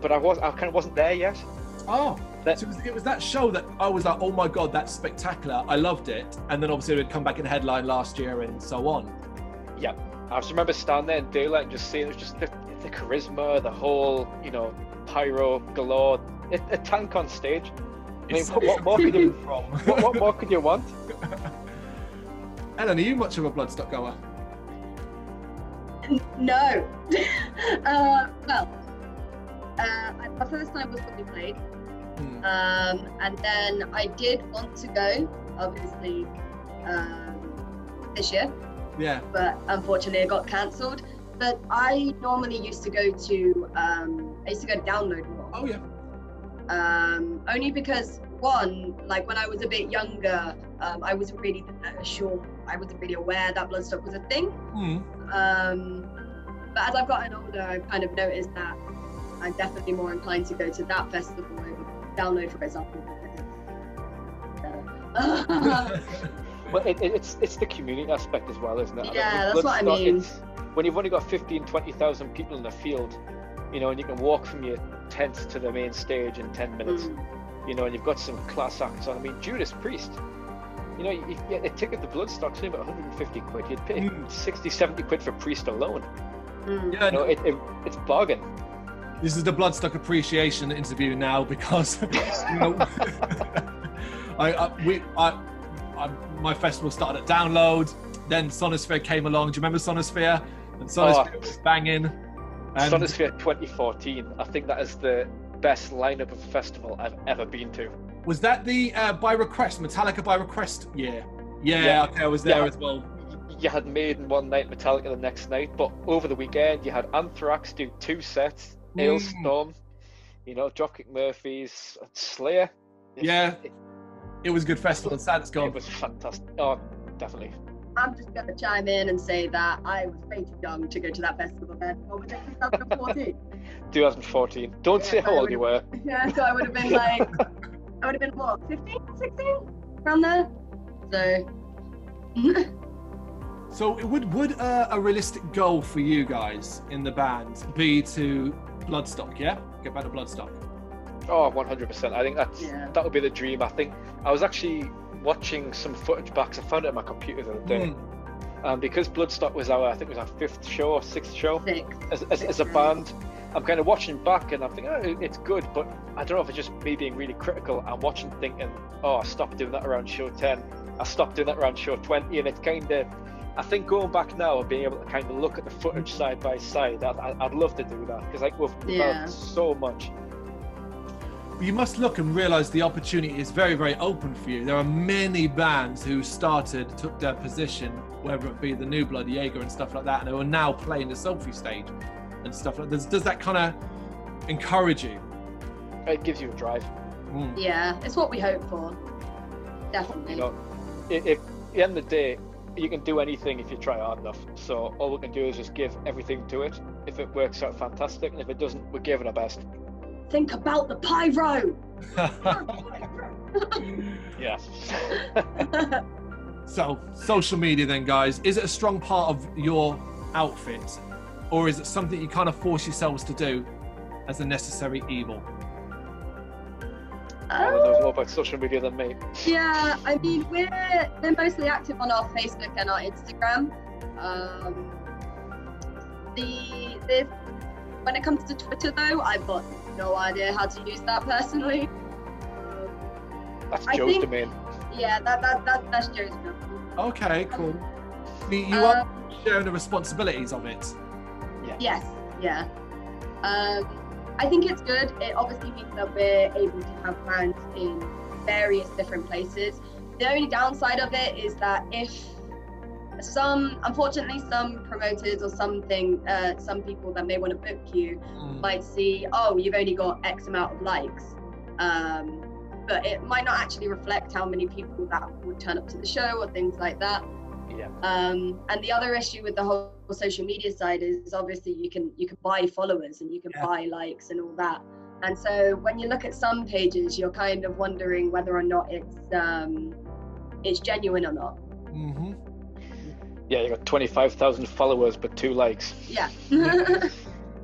but I was I kind of wasn't there yet. Oh, That- so it, was, it was that show that I was like, oh my god, that's spectacular. I loved it. And then obviously it would come back in headline last year and so on. Yeah, I just remember standing there in daylight and just seeing it was just the, the charisma, the whole, you know, pyro galore, a, a tank on stage. I mean, what, what more could you, [LAUGHS] what, what more could you want? [LAUGHS] Ellen, are you much of a Bloodstock goer? [LAUGHS] No. [LAUGHS] uh, well, uh, my first time was probably we played, Hmm. um, and then I did want to go, obviously, um, this year, Yeah. but unfortunately it got cancelled. But I normally used to go to, um, I used to go to Download more. Oh yeah. um, only because one, like when I was a bit younger, um, I wasn't really sure, I wasn't really aware that Bloodstock was a thing. Hmm. Um, but as I've gotten older, I've kind of noticed that I'm definitely more inclined to go to that festival over Download, for example. [LAUGHS] Well, it, it- it's it's the community aspect as well, isn't it? Yeah, that's what I mean. When you've only got 15, 20,000 people in the field, you know, and you can walk from your tent to the main stage in 10 minutes, Mm. you know, and you've got some class acts on. I mean, Judas Priest, you know, you, you get a ticket to Bloodstock's only about 150 quid. You'd pay Mm. 60, 70 quid for Priest alone. Mm. Yeah, You know, it, it, it's bargain. this is the Bloodstock appreciation interview now because [LAUGHS] you know, [LAUGHS] I, I we I, I my festival started at Download, then Sonisphere came along. Do you remember Sonisphere? And Sonisphere Oh. was banging. And Sonisphere 2014. I think that is the best lineup of festival I've ever been to. Was that the uh, by request Metallica by request year? Yeah, Yeah. okay, I was there Yeah. as well. You had Maiden one night, Metallica the next night, but over the weekend you had Anthrax do two sets, Mm. Halestorm, you know, Dropkick Murphys, Slayer. It's- Yeah. it, It was a good festival. It's sad it's gone. it was fantastic. Oh, definitely. I'm just going to chime in and say that I was way too young to go to that festival then. What was it, 2014? 2014. [LAUGHS] Don't say how old you were. [LAUGHS] yeah, so I would have been like, [LAUGHS] I would have been what, 15, 16? Around there? So, [LAUGHS] So it would would uh, a realistic goal for you guys in the band be to Bloodstock? Yeah, get back to Bloodstock. Oh, 100%. I think that's Yeah. that would be the dream. I think I was actually watching some footage back. I found it on my computer the other day. Mm. Um, because Bloodstock was our, I think it was our fifth show or sixth show six. as, as, as a band. I'm kind of watching back and I'm thinking, oh, it's good, but I don't know if it's just me being really critical. I'm watching thinking, oh, I stopped doing that around show 10. I stopped doing that around show 20. And it's kind of, I think going back now and being able to kind of look at the footage side by side, I'd, I'd I'd love to do that because like we've Yeah. developed so much. You must look and realize the opportunity is very, very open for you. There are many bands who started, took their position, whether it be the New Blood, Jaeger, and stuff like that, and who are now playing the Sophie stage and stuff like this. Does, does that kind of encourage you? It gives you a drive. Mm. Yeah, it's what we hope for. Definitely. You know, if, if at the end of the day, you can do anything if you try hard enough. So all we can do is just give everything to it. If it works out, fantastic, and if it doesn't, we're giving our best. Think about the pyro! [LAUGHS] Yeah. [LAUGHS] so, social media then, guys, is it a strong part of your outfit, or is it something you kind of force yourselves to do as a necessary evil? Alan knows more about social media than me. Yeah, I mean we're we're mostly active on our Facebook and our Instagram. Um, the the when it comes to Twitter though, I've got no idea how to use that personally. Um, That's I Joe's think- domain. yeah, that, that that that's Joe's job. Okay, cool. You, you Um, are sharing the responsibilities of it. Yes, yeah. Um, I think it's good. It obviously means that we're able to have fans in various different places. The only downside of it is that if some, unfortunately, some promoters or something, uh, some people that may want to book you Mm. might see, oh, you've only got X amount of likes. Um, but it might not actually reflect how many people that would turn up to the show or things like that. Yeah. Um, and the other issue with the whole social media side is obviously you can you can buy followers and you can Yeah. buy likes and all that. And so when you look at some pages, you're kind of wondering whether or not it's um, it's genuine or not. hmm Yeah, you got 25,000 followers, but two likes. Yeah. [LAUGHS]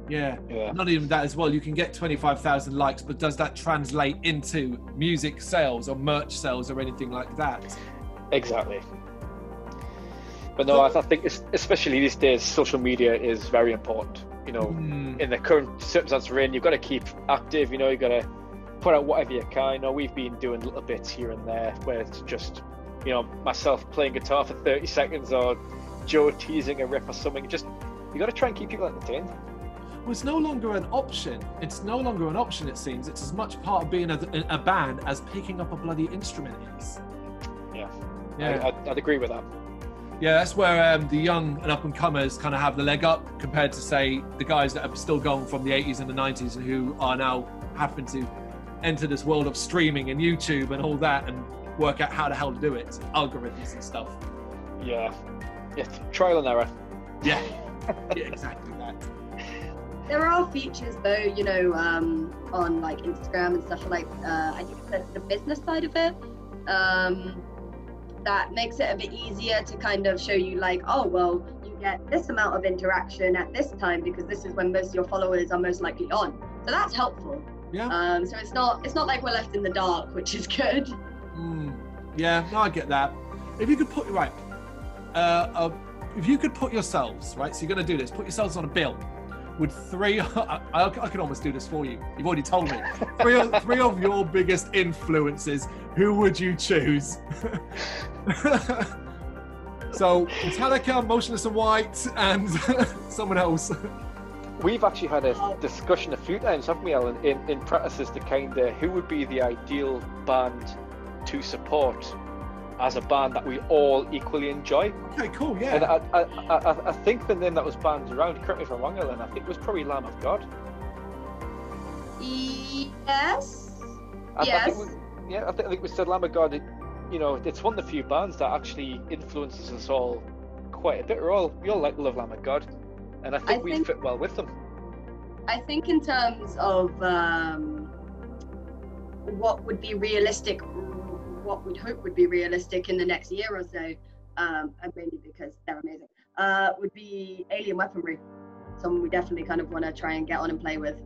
Yeah. Yeah. Not even that as well. You can get 25,000 likes, but does that translate into music sales or merch sales or anything like that? Exactly. But no, I, I think especially these days, social media is very important. You know, Mm, in the current circumstance we're in, you've got to keep active. You know, you've got to put out whatever you can. You know, we've been doing little bits here and there where it's just, you know, myself playing guitar for 30 seconds or Joe teasing a riff or something. Just, you got to try and keep people entertained. Well, it's no longer an option. It's no longer an option, it seems. It's as much part of being a, a band as picking up a bloody instrument is. Yeah. Yeah. I, I'd, I'd agree with that. Yeah, that's where um, the young and up and comers kind of have the leg up compared to, say, the guys that are still going from the 80s and the 90s and who are now having to enter this world of streaming and YouTube and all that and work out how the hell to do it, algorithms and stuff. Yeah. Yeah, trial and error. Yeah, [LAUGHS] yeah exactly that. there are features though, you know, um, on like Instagram and stuff like uh, I think that's the business side of it. Um, that makes it a bit easier to kind of show you like, oh well, you get this amount of interaction at this time because this is when most of your followers are most likely on. So that's helpful. Yeah. Um, so it's not it's not like we're left in the dark, which is good. Mm, yeah, no, I get that. If you could put right, uh, a if you could put yourselves right, so you're going to do this. Put yourselves on a bill with three. [LAUGHS] I, I, can almost do this for you. You've already told me. Three, of, three of your biggest influences. Who would you choose? [LAUGHS] so Metallica, Motionless in White, and [LAUGHS] someone else. We've actually had a discussion a few times, haven't we, Alan, in, in practices to kind of who would be the ideal band to support as a band that we all equally enjoy. Okay, cool, yeah. And I, I, I, I think the name that was banned around, correct me if I'm wrong, Ellen, I think it was probably Lamb of God. Yes. I, yes. I think we, yeah, I think, I think we said Lamb of God. It, you know, it's one of the few bands that actually influences us all quite a bit. We're all we all like love Lamb of God, and I think I we think- fit well with them. I think in terms of um, what would be realistic, what we'd hope would be realistic in the next year or so, um, and mainly because they're amazing, uh, would be alien weaponry. Someone we definitely kind of want to try and get on and play with.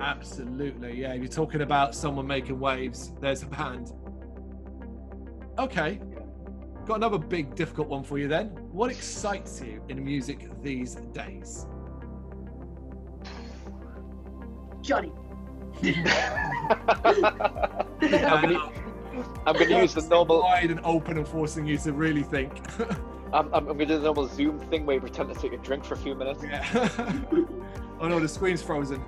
Absolutely, yeah. If you're talking about someone making waves, there's a band. Okay. Got another big, difficult one for you then. What excites you in music these days? Johnny. [LAUGHS] [LAUGHS] I'm gonna, I'm gonna use the normal. wide and open and forcing you to really think. [LAUGHS] I'm, I'm, I'm gonna do the normal Zoom thing where you pretend to take a drink for a few minutes. yeah. [LAUGHS] oh no, the screen's frozen.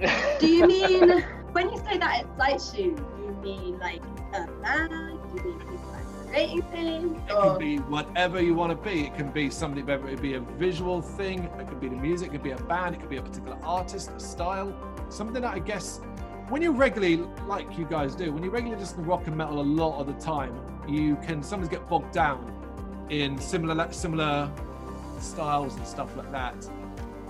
[LAUGHS] Do you mean when you say that it excites you? Do you mean like a band? Do you mean people like creating things? It Or can be whatever you want to be. It can be something, whether it be a visual thing, it could be the music, it could be a band, it could be a particular artist, a style, something that I guess when you regularly, like you guys do, when you regularly listen to rock and metal a lot of the time, you can sometimes get bogged down in similar similar styles and stuff like that.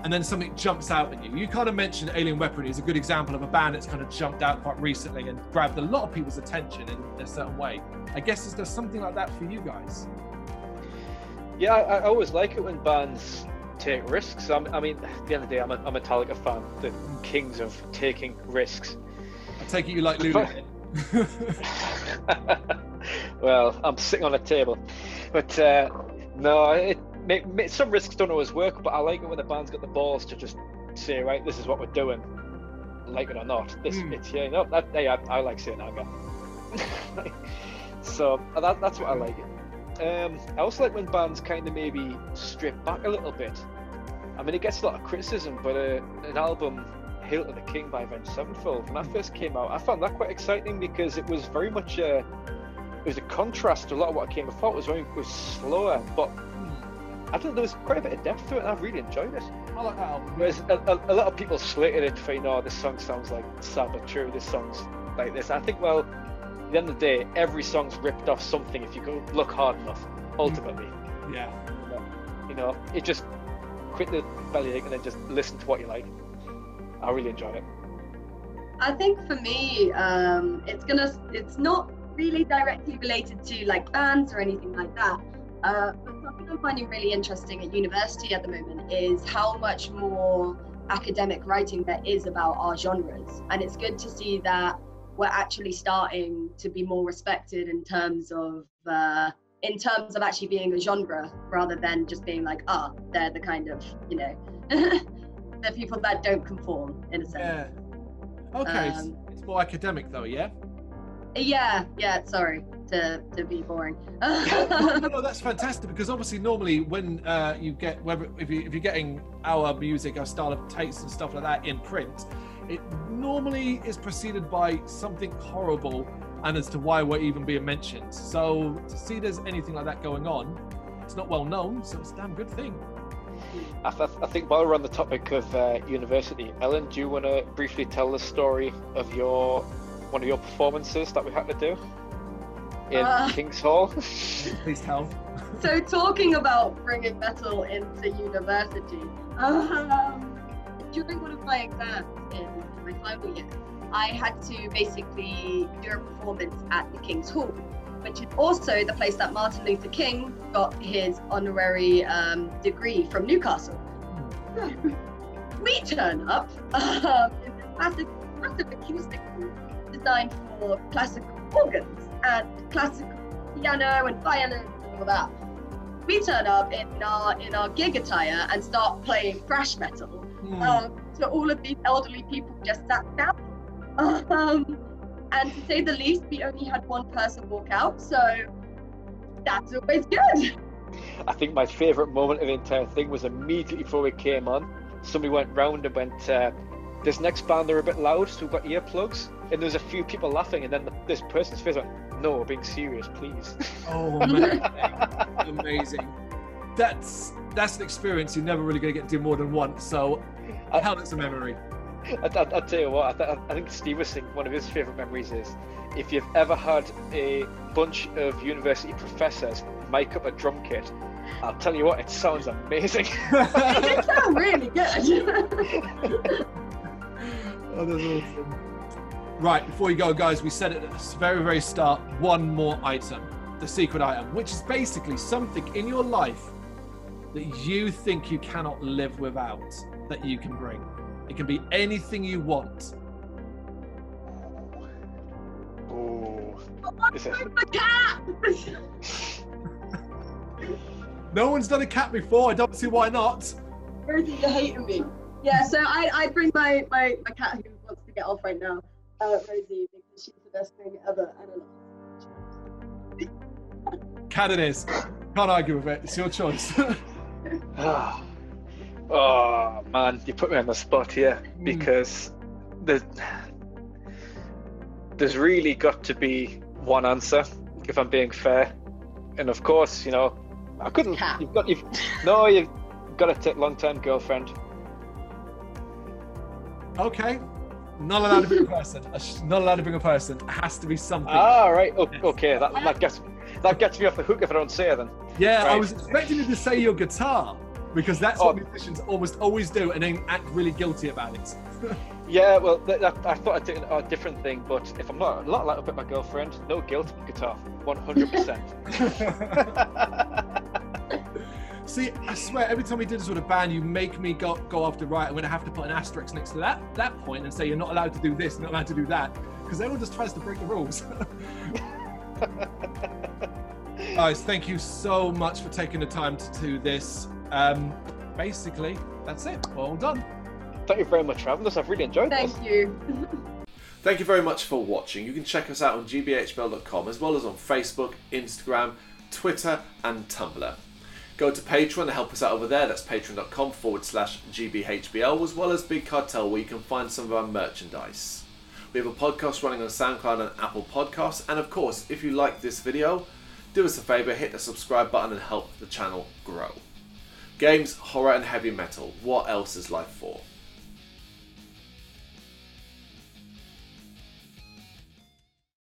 And then something jumps out at you. You kind of mentioned Alien Weaponry is a good example of a band that's kind of jumped out quite recently and grabbed a lot of people's attention in a certain way. I guess is there something like that for you guys? Yeah, I, always like it when bands take risks. I mean, at the end of the day, I'm a, I'm a Metallica fan, the kings of taking risks. Take it you like Lulu. [LAUGHS] [LAUGHS] well, I'm sitting on a table, but uh, no, it, may, some risks don't always work. But I like it when the band's got the balls to just say, right, this is what we're doing, like it or not. This Hmm. it's yeah, no, that, hey, I, I like St. Anger. [LAUGHS] so uh, that, that's what I like. Um, I also like when bands kind of maybe strip back a little bit. I mean, it gets a lot of criticism, but uh, an album, Hail to the King by Avenged Sevenfold, when that first came out, I found that quite exciting because it was very much a, it was a contrast to a lot of what I came before. It was very it was slower, but I thought there was quite a bit of depth to it, and I really enjoyed it. I like that album. Whereas a, a, a lot of people slated it for, you know, this song sounds like true, this song's like this. I think, well, at the end of the day, every song's ripped off something if you go look hard enough, ultimately. Yeah. You know, it just quit the belly ache and then just listen to what you like. I really enjoy it. I think for me, um, it's gonna. It's not really directly related to like bands or anything like that. Uh, but something I'm finding really interesting at university at the moment is how much more academic writing there is about our genres, and it's good to see that we're actually starting to be more respected in terms of. Uh, in terms of actually being a genre rather than just being like ah they're the kind of you know [LAUGHS] the people that don't conform in a sense Yeah. Okay, it's- Um, it's more academic though, yeah? Yeah, yeah, sorry to, to be boring. [LAUGHS] no, no, [LAUGHS] that's fantastic because obviously normally when uh, you get whether if, you, if you're getting our music, our style of taste and stuff like that in print, it normally is preceded by something horrible and as to why we're even being mentioned. So to see there's anything like that going on, it's not well known, so it's a damn good thing. I, th- I think while we're on the topic of uh, university, Ellen, do you want to briefly tell the story of your one of your performances that we had to do in Uh. King's Hall? [LAUGHS] Please tell. so talking about bringing metal into university, um, during one of my exams in my final year, I had to basically do a performance at the King's Hall, which is also the place that Martin Luther King got his honorary um, degree from Newcastle. [LAUGHS] We turn up um, in this massive, massive acoustic room designed for classical organs and classical piano and violin and all that. we turn up in our in our gig attire and start playing thrash metal. Hmm. Um, so all of these elderly people just sat down. [LAUGHS] Um, and to say the least, we only had one person walk out, so that's always good. I think my favourite moment of the entire thing was immediately before we came on. Somebody went round and went, uh, "This next band they're a bit loud, so we've got earplugs." And there's a few people laughing, and then the, this person's face went, "No, being serious, please." Oh, [LAUGHS] amazing. amazing. That's that's an experience you're never really going to get to do more than once. So, I- hell, it's a memory. I, I, I'll tell you what, I, I think Steve was saying one of his favourite memories is if you've ever had a bunch of university professors make up a drum kit, I'll tell you what, it sounds amazing. [LAUGHS] it did sound really good. Oh, that's awesome. Right, before you go, guys, we said at the very, very start one more item the secret item, which is basically something in your life that you think you cannot live without that you can bring. It can be anything you want. Ooh. Is it- the cat. [LAUGHS] No one's done a cat before. I don't see why not. Rosie, you're hating me. Yeah, so I, I bring my, my, my cat who wants to get off right now, uh, Rosie, because she's the best thing ever. I don't know. Cat it is. Can't argue with it. It's your choice. [LAUGHS] Oh man, you put me on the spot here Mm. because there's there's really got to be one answer if I'm being fair, and of course, you know, I couldn't. Cat. You've got you've no, you've got to take long-term girlfriend. okay. Not allowed to bring a person. A Not allowed to bring a person. It has to be something. Ah, right. O- Yes. Okay, that, that gets that gets me off the hook if I don't say it then. Yeah, I was expecting you to say your guitar because that's Oh. what musicians almost always do, and then act really guilty about it. [LAUGHS] Yeah, well, th- that, I thought I'd do a different thing, but if I'm not, not allowed to put my girlfriend, no guilt, guitar, 100%. [LAUGHS] [LAUGHS] See, I swear, every time we did this with a band, you make me go go off the right. I'm going to have to put an asterisk next to that that point and say you're not allowed to do this, not allowed to do that, because everyone just tries to break the rules. Guys, thank you so much for taking the time to do this. Um, basically, that's it. Well done. Thank you very much for having us. I've really enjoyed this. Thank you. [LAUGHS] Thank you very much for watching. You can check us out on gbhbl.com as well as on Facebook, Instagram, Twitter, and Tumblr. Go to Patreon to help us out over there. That's patreon.com forward slash gbhbl, as well as Big Cartel, where you can find some of our merchandise. We have a podcast running on SoundCloud and Apple Podcasts. And of course, if you like this video, do us a favour, hit the subscribe button and help the channel grow. Games, horror, and heavy metal. What else is life for?